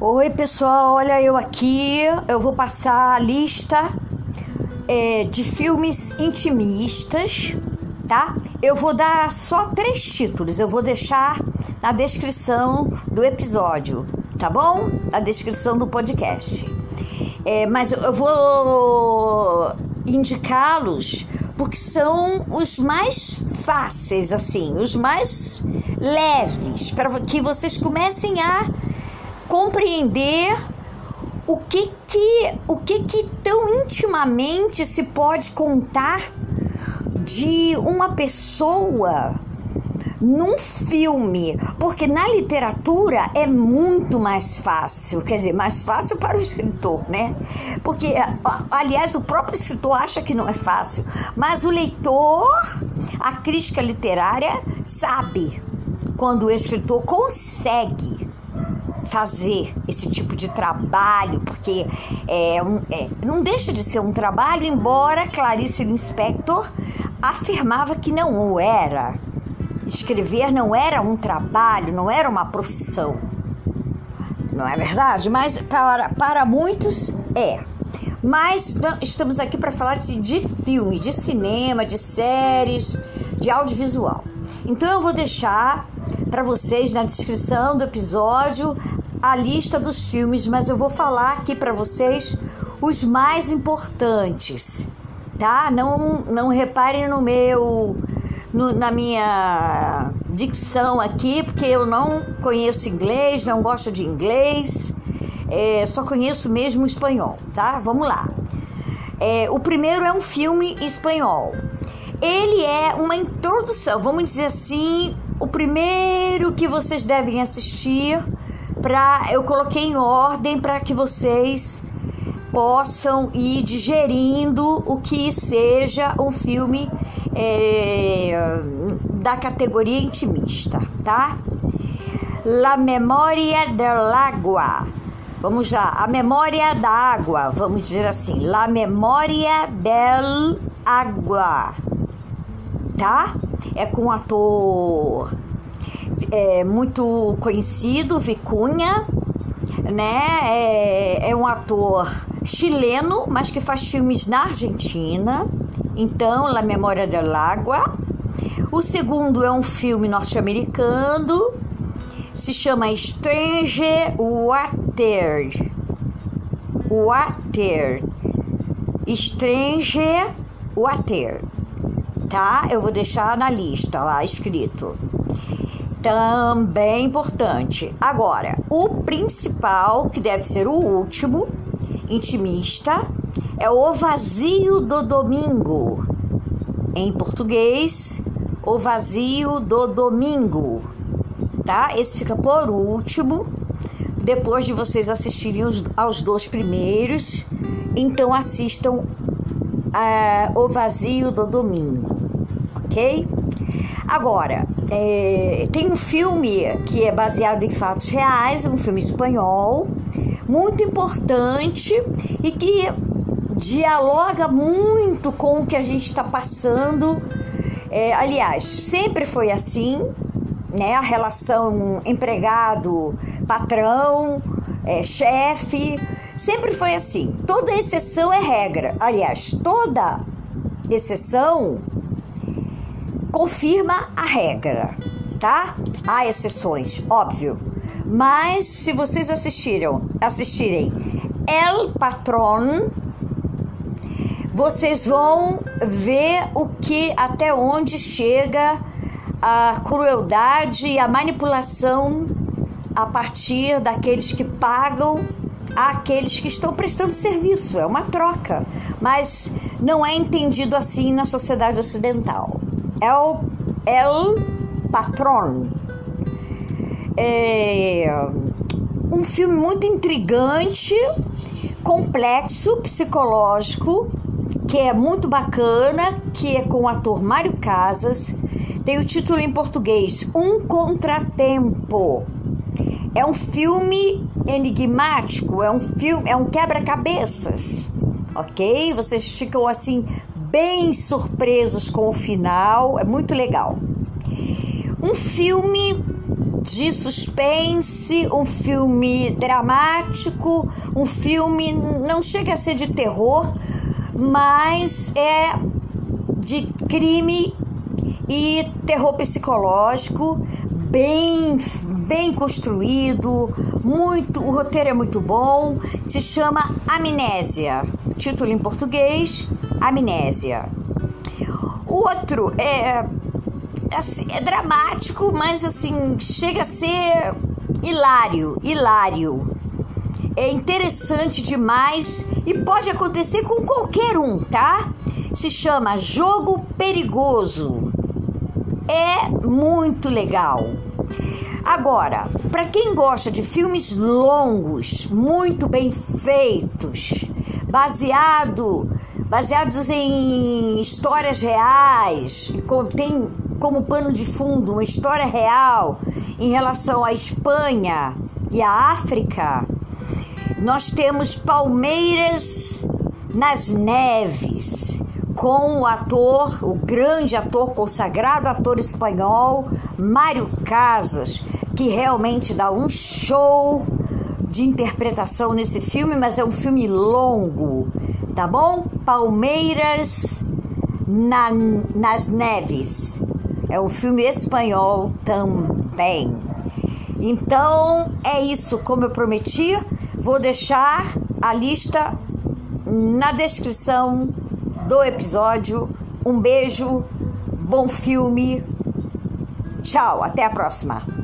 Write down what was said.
Oi, pessoal, olha eu aqui. Eu vou passar a lista é, de filmes intimistas, tá? Eu vou dar só três títulos, eu vou deixar na descrição do episódio, tá bom? Na descrição do podcast. É, mas eu vou indicá-los porque são os mais fáceis, assim, os mais leves, para que vocês comecem a compreender o que que o que que tão intimamente se pode contar de uma pessoa num filme, porque na literatura é muito mais fácil, quer dizer, mais fácil para o escritor, né? Porque, aliás, o próprio escritor acha que não é fácil, mas o leitor, a crítica literária, sabe quando o escritor consegue fazer esse tipo de trabalho, porque é, um, é, não deixa de ser um trabalho, embora Clarice Lispector afirmava que não o era. Escrever não era um trabalho, não era uma profissão. Não é verdade? Mas para, para muitos é. Mas estamos aqui para falar de, de filme, de cinema, de séries, de audiovisual. Então eu vou deixar para vocês na descrição do episódio a lista dos filmes, mas eu vou falar aqui para vocês os mais importantes, tá? Não, não reparem no meu, no, na minha dicção aqui, porque eu não conheço inglês, não gosto de inglês, é, só conheço mesmo espanhol, tá? Vamos lá. É, o primeiro é um filme espanhol. Ele é uma introdução, vamos dizer assim, o primeiro que vocês devem assistir para eu coloquei em ordem para que vocês possam ir digerindo o que seja um filme é, da categoria intimista, tá? La Memória del Agua. Vamos lá, a memória da água, vamos dizer assim, La Memória del Agua, tá? É com o ator é, muito conhecido, Vicunha, né? É, é um ator chileno, mas que faz filmes na Argentina. Então, La Memória del Agua. O segundo é um filme norte-americano, se chama Strange Water. Water. Strange Water. Tá? Eu vou deixar na lista lá escrito também importante. Agora, o principal, que deve ser o último, intimista, é o vazio do domingo. Em português, o vazio do domingo, tá? Esse fica por último, depois de vocês assistirem os, aos dois primeiros, então assistam uh, o vazio do domingo, ok? Agora, é, tem um filme que é baseado em fatos reais, um filme espanhol, muito importante e que dialoga muito com o que a gente está passando. É, aliás, sempre foi assim, né? A relação empregado-patrão, é, chefe, sempre foi assim. Toda exceção é regra. Aliás, toda exceção confirma a regra, tá? Há exceções, óbvio. Mas se vocês assistiram, assistirem El Patron, vocês vão ver o que até onde chega a crueldade e a manipulação a partir daqueles que pagam àqueles que estão prestando serviço. É uma troca, mas não é entendido assim na sociedade ocidental. El, El Patron. É um filme muito intrigante, complexo, psicológico, que é muito bacana, que é com o ator Mário Casas. Tem o título em português Um Contratempo. É um filme enigmático, é um filme, é um quebra-cabeças, ok? Vocês ficam assim bem surpresos com o final, é muito legal. Um filme de suspense, um filme dramático, um filme não chega a ser de terror, mas é de crime e terror psicológico, bem bem construído, muito, o roteiro é muito bom, se chama Amnésia. Título em português: Amnésia. O outro é assim, é dramático, mas assim, chega a ser hilário, hilário. É interessante demais e pode acontecer com qualquer um, tá? Se chama Jogo Perigoso. É muito legal. Agora, para quem gosta de filmes longos, muito bem feitos, baseado, baseados em histórias reais, tem como pano de fundo uma história real em relação à Espanha e à África, nós temos Palmeiras nas Neves, com o ator, o grande ator consagrado ator espanhol Mário Casas, que realmente dá um show de interpretação nesse filme, mas é um filme longo, tá bom? Palmeiras na, nas Neves. É um filme espanhol também. Então é isso, como eu prometi, vou deixar a lista na descrição do episódio. Um beijo, bom filme. Tchau, até a próxima.